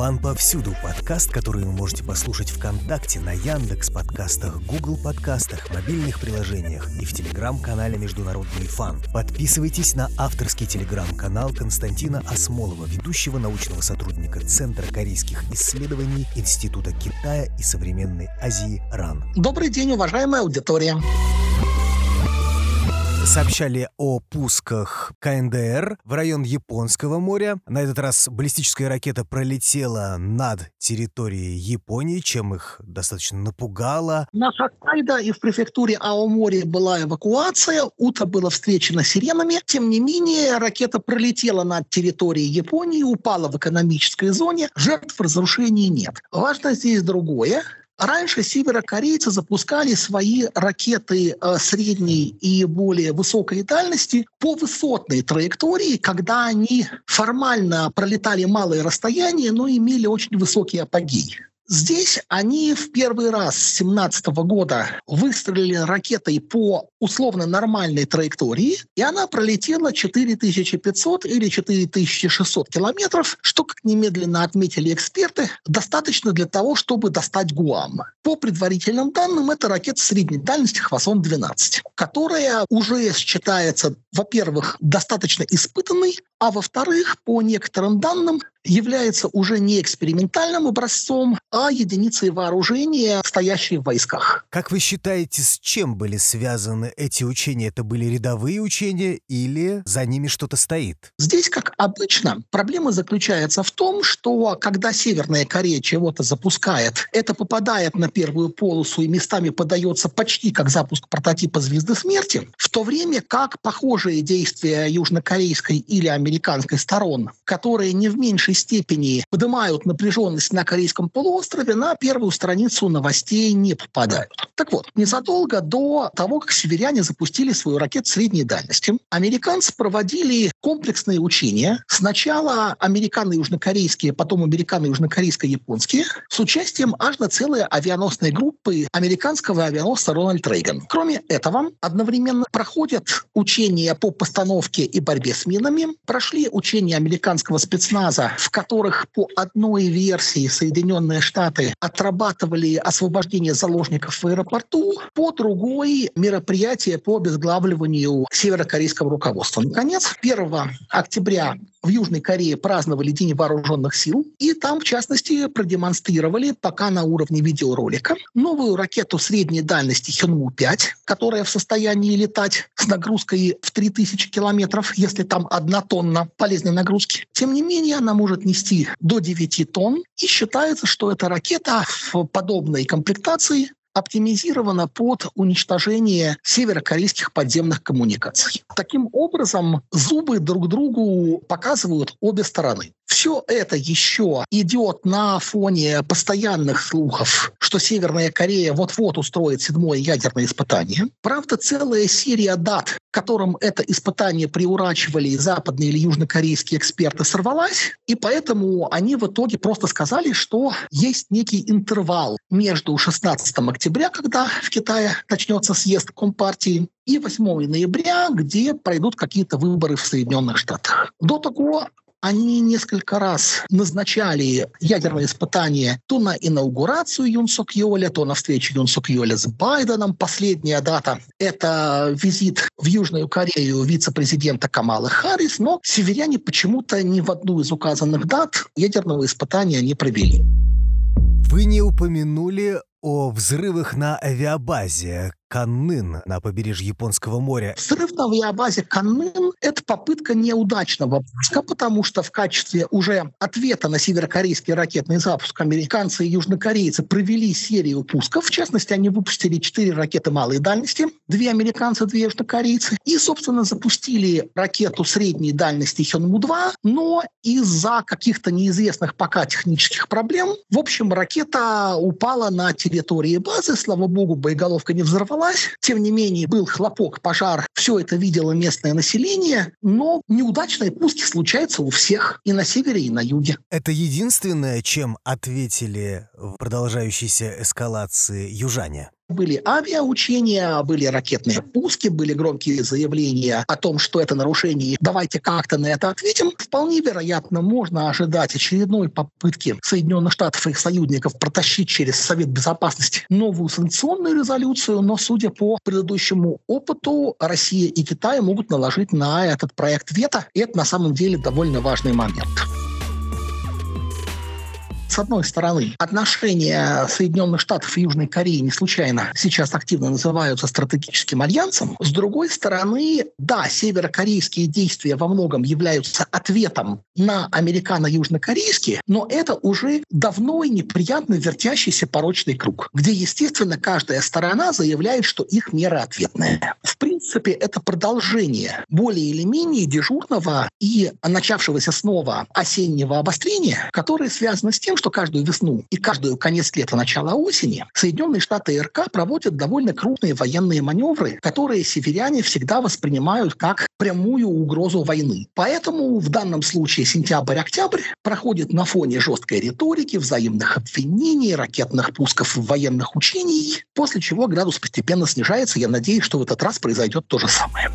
Фан повсюду подкаст, который вы можете послушать ВКонтакте, на Яндекс подкастах, Google подкастах, мобильных приложениях и в телеграм-канале Международный фан. Подписывайтесь на авторский телеграм-канал Константина Осмолова, ведущего научного сотрудника Центра корейских исследований Института Китая и современной Азии РАН. Добрый день, уважаемая аудитория сообщали о пусках КНДР в район Японского моря. На этот раз баллистическая ракета пролетела над территорией Японии, чем их достаточно напугало. На Хоккайдо и в префектуре Аомори была эвакуация, утро было встречено сиренами. Тем не менее, ракета пролетела над территорией Японии, упала в экономической зоне, жертв разрушений нет. Важно здесь другое. Раньше северокорейцы запускали свои ракеты э, средней и более высокой дальности по высотной траектории, когда они формально пролетали малые расстояния, но имели очень высокий апогей. Здесь они в первый раз с 17 года выстрелили ракетой по условно нормальной траектории, и она пролетела 4500 или 4600 километров, что, как немедленно отметили эксперты, достаточно для того, чтобы достать Гуам. По предварительным данным, это ракета средней дальности Хвасон-12, которая уже считается, во-первых, достаточно испытанной, а во-вторых, по некоторым данным, является уже не экспериментальным образцом, а единицей вооружения, стоящей в войсках. Как вы считаете, с чем были связаны эти учения? Это были рядовые учения или за ними что-то стоит? Здесь, как обычно, проблема заключается в том, что когда Северная Корея чего-то запускает, это попадает на первую полосу и местами подается почти как запуск прототипа «Звезды смерти», в то время как похожие действия южнокорейской или американской сторон, которые не в меньшей большей степени поднимают напряженность на Корейском полуострове, на первую страницу новостей не попадают. Так вот, незадолго до того, как северяне запустили свою ракету средней дальности, американцы проводили комплексные учения. Сначала американо-южнокорейские, потом американо-южнокорейско-японские, с участием аж на целой авианосной группы американского авианосца «Рональд Рейган». Кроме этого, одновременно проходят учения по постановке и борьбе с минами, прошли учения американского спецназа в которых по одной версии Соединенные Штаты отрабатывали освобождение заложников в аэропорту, по другой мероприятие по обезглавливанию северокорейского руководства. Наконец, 1 октября в Южной Корее праздновали День вооруженных сил, и там, в частности, продемонстрировали, пока на уровне видеоролика, новую ракету средней дальности Хёнму-5, которая в состоянии летать с нагрузкой в 3000 километров, если там одна тонна полезной нагрузки. Тем не менее, она может нести до 9 тонн, и считается, что эта ракета в подобной комплектации оптимизирована под уничтожение северокорейских подземных коммуникаций. Таким образом, зубы друг другу показывают обе стороны. Все это еще идет на фоне постоянных слухов, что Северная Корея вот-вот устроит седьмое ядерное испытание. Правда, целая серия дат, которым это испытание приурачивали западные или южнокорейские эксперты, сорвалась, и поэтому они в итоге просто сказали, что есть некий интервал между 16 октября, когда в Китае начнется съезд Компартии, и 8 ноября, где пройдут какие-то выборы в Соединенных Штатах. До того они несколько раз назначали ядерные испытания то на инаугурацию Юн Сок Йоля, то на встречу Юн Сок Йоля с Байденом. Последняя дата – это визит в Южную Корею вице-президента Камалы Харрис, но северяне почему-то ни в одну из указанных дат ядерного испытания не провели. Вы не упомянули о взрывах на авиабазе. Каннын на побережье Японского моря. Взрыв на авиабазе Каннын – это попытка неудачного пуска, потому что в качестве уже ответа на северокорейский ракетный запуск американцы и южнокорейцы провели серию пусков. В частности, они выпустили четыре ракеты малой дальности, две американцы, две южнокорейцы, и, собственно, запустили ракету средней дальности Хёнму-2, но из-за каких-то неизвестных пока технических проблем, в общем, ракета упала на территории базы, слава богу, боеголовка не взорвалась. Тем не менее, был хлопок, пожар. Все это видело местное население. Но неудачные пуски случаются у всех. И на севере, и на юге. Это единственное, чем ответили в продолжающейся эскалации южане? Были авиаучения, были ракетные пуски, были громкие заявления о том, что это нарушение, давайте как-то на это ответим. Вполне вероятно, можно ожидать очередной попытки Соединенных Штатов и их союзников протащить через Совет Безопасности новую санкционную резолюцию, но, судя по предыдущему опыту, Россия и Китай могут наложить на этот проект вето, и это на самом деле довольно важный момент с одной стороны, отношения Соединенных Штатов и Южной Кореи не случайно сейчас активно называются стратегическим альянсом. С другой стороны, да, северокорейские действия во многом являются ответом на американо-южнокорейские, но это уже давно и неприятно вертящийся порочный круг, где, естественно, каждая сторона заявляет, что их мера ответная. В принципе, это продолжение более или менее дежурного и начавшегося снова осеннего обострения, которое связано с тем, что каждую весну и каждую конец лета, начало осени Соединенные Штаты РК проводят довольно крупные военные маневры, которые северяне всегда воспринимают как прямую угрозу войны. Поэтому в данном случае сентябрь-октябрь проходит на фоне жесткой риторики, взаимных обвинений, ракетных пусков военных учений, после чего градус постепенно снижается. Я надеюсь, что в этот раз произойдет то же самое.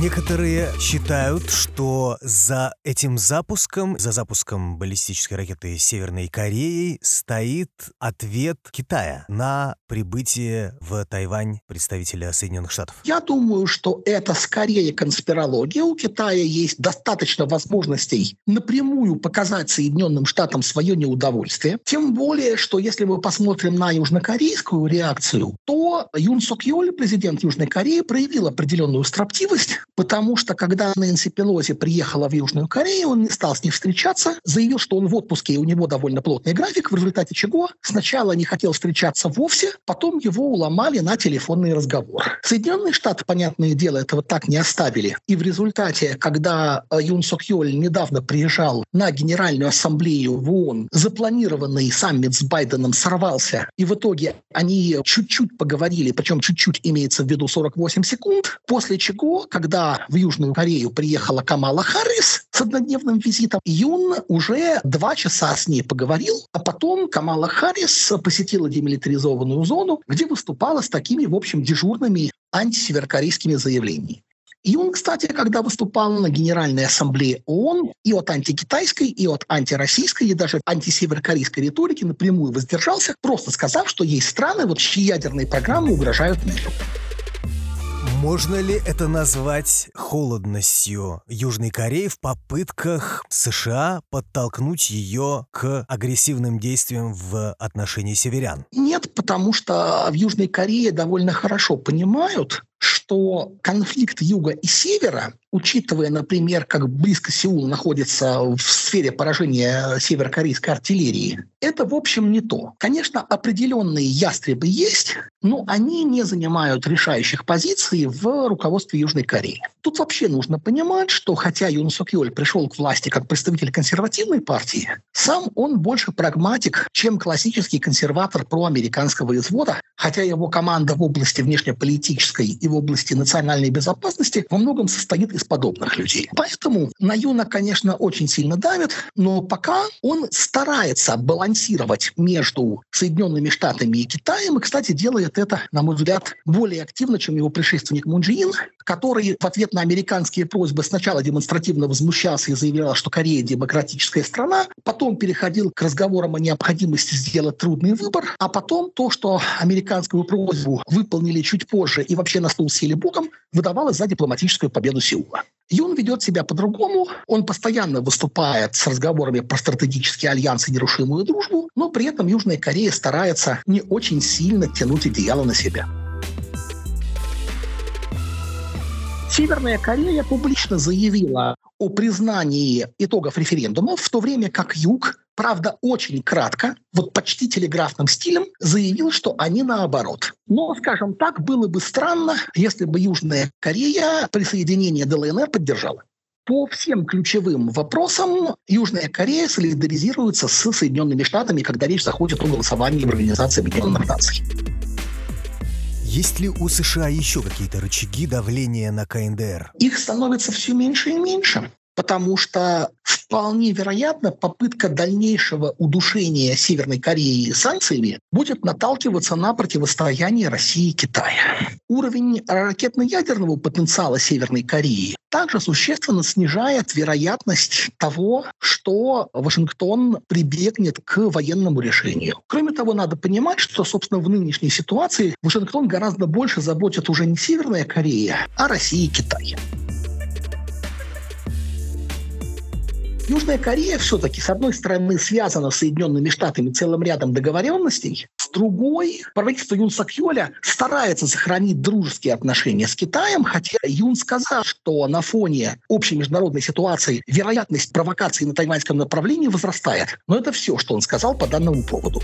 Некоторые считают, что за этим запуском, за запуском баллистической ракеты Северной Кореи стоит ответ Китая на прибытие в Тайвань представителя Соединенных Штатов. Я думаю, что это скорее конспирология. У Китая есть достаточно возможностей напрямую показать Соединенным Штатам свое неудовольствие. Тем более, что если мы посмотрим на южнокорейскую реакцию, то Юн Сок Йоль, президент Южной Кореи, проявил определенную строптивость потому что когда Нэнси Пелоси приехала в Южную Корею, он не стал с ней встречаться, заявил, что он в отпуске, и у него довольно плотный график, в результате чего сначала не хотел встречаться вовсе, потом его уломали на телефонный разговор. Соединенные Штаты, понятное дело, этого так не оставили. И в результате, когда э, Юн Сок Йоль недавно приезжал на Генеральную Ассамблею в ООН, запланированный саммит с Байденом сорвался, и в итоге они чуть-чуть поговорили, причем чуть-чуть имеется в виду 48 секунд, после чего, когда в Южную Корею приехала Камала Харрис с однодневным визитом, Юн уже два часа с ней поговорил, а потом Камала Харрис посетила демилитаризованную зону, где выступала с такими, в общем, дежурными антисеверокорейскими заявлениями. Юн, кстати, когда выступал на Генеральной Ассамблее ООН и от антикитайской, и от антироссийской, и даже антисеверокорейской риторики напрямую воздержался, просто сказав, что есть страны, вот, чьи ядерные программы угрожают миру. Можно ли это назвать холодностью Южной Кореи в попытках США подтолкнуть ее к агрессивным действиям в отношении северян? Нет, потому что в Южной Корее довольно хорошо понимают, что конфликт юга и севера, учитывая, например, как близко Сеул находится в сфере поражения северокорейской артиллерии, это, в общем, не то. Конечно, определенные ястребы есть, но они не занимают решающих позиций в руководстве Южной Кореи. Тут вообще нужно понимать, что хотя Юн Сок Йоль пришел к власти как представитель консервативной партии, сам он больше прагматик, чем классический консерватор проамериканского извода, хотя его команда в области внешнеполитической и в области национальной безопасности во многом состоит из подобных людей. Поэтому на Юна, конечно, очень сильно давит, но пока он старается балансировать между Соединенными Штатами и Китаем, и, кстати, делает это, на мой взгляд, более активно, чем его предшественник Мун Джи который в ответ на американские просьбы сначала демонстративно возмущался и заявлял, что Корея демократическая страна, потом переходил к разговорам о необходимости сделать трудный выбор, а потом то, что американскую просьбу выполнили чуть позже и вообще на стол сели боком, выдавалось за дипломатическую победу Сеула. Юн ведет себя по-другому. Он постоянно выступает с разговорами про стратегический альянс и нерушимую дружбу, но при этом Южная Корея старается не очень сильно тянуть одеяло на себя. Северная Корея публично заявила о признании итогов референдумов, в то время как Юг, правда, очень кратко, вот почти телеграфным стилем, заявил, что они наоборот. Но, скажем так, было бы странно, если бы Южная Корея присоединение ДЛНР поддержала. По всем ключевым вопросам Южная Корея солидаризируется с Соединенными Штатами, когда речь заходит о голосовании в Организации Объединенных Наций. Есть ли у США еще какие-то рычаги давления на КНДР? Их становится все меньше и меньше потому что вполне вероятно, попытка дальнейшего удушения Северной Кореи санкциями будет наталкиваться на противостояние России и Китая. Уровень ракетно-ядерного потенциала Северной Кореи также существенно снижает вероятность того, что Вашингтон прибегнет к военному решению. Кроме того, надо понимать, что, собственно, в нынешней ситуации Вашингтон гораздо больше заботит уже не Северная Корея, а Россия и Китай. Южная Корея все-таки, с одной стороны, связана с Соединенными Штатами целым рядом договоренностей, с другой, правительство Юн Сак Йоля старается сохранить дружеские отношения с Китаем, хотя Юн сказал, что на фоне общей международной ситуации вероятность провокации на тайваньском направлении возрастает. Но это все, что он сказал по данному поводу.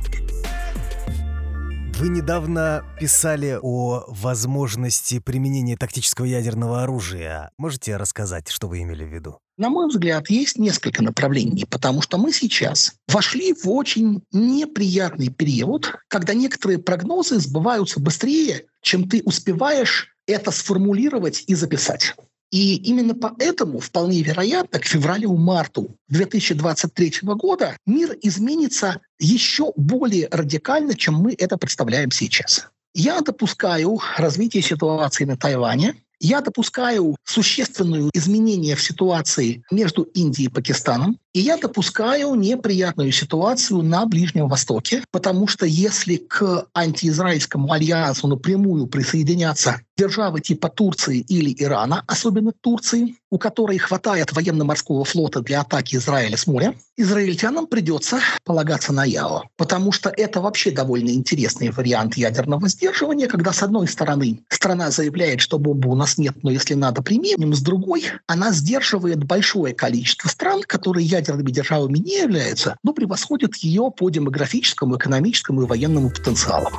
Вы недавно писали о возможности применения тактического ядерного оружия. Можете рассказать, что вы имели в виду? На мой взгляд, есть несколько направлений, потому что мы сейчас вошли в очень неприятный период, когда некоторые прогнозы сбываются быстрее, чем ты успеваешь это сформулировать и записать. И именно поэтому вполне вероятно к февралю-марту 2023 года мир изменится еще более радикально, чем мы это представляем сейчас. Я допускаю развитие ситуации на Тайване, я допускаю существенные изменения в ситуации между Индией и Пакистаном, и я допускаю неприятную ситуацию на Ближнем Востоке, потому что если к антиизраильскому альянсу напрямую присоединятся державы типа Турции или Ирана, особенно Турции, у которой хватает военно-морского флота для атаки Израиля с моря, израильтянам придется полагаться на ЯО. Потому что это вообще довольно интересный вариант ядерного сдерживания, когда с одной стороны страна заявляет, что бомбы у нас нет, но если надо примем, с другой она сдерживает большое количество стран, которые ядерными державами не являются, но превосходят ее по демографическому, экономическому и военному потенциалу.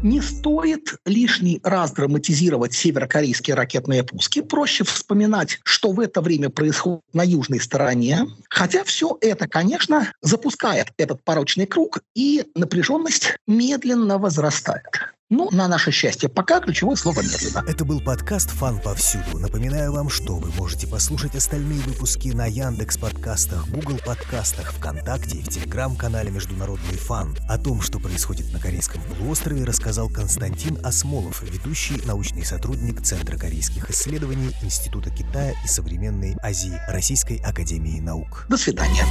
Не стоит лишний раз драматизировать северокорейские ракетные пуски. Проще вспоминать, что в это время происходит на южной стороне. Хотя все это, конечно, запускает этот порочный круг, и напряженность медленно возрастает. Ну, на наше счастье, пока ключевое слово медленно. Это был подкаст «Фан повсюду». Напоминаю вам, что вы можете послушать остальные выпуски на Яндекс подкастах, Google подкастах, ВКонтакте и в Телеграм-канале «Международный фан». О том, что происходит на Корейском полуострове, рассказал Константин Осмолов, ведущий научный сотрудник Центра корейских исследований Института Китая и современной Азии Российской Академии Наук. До свидания.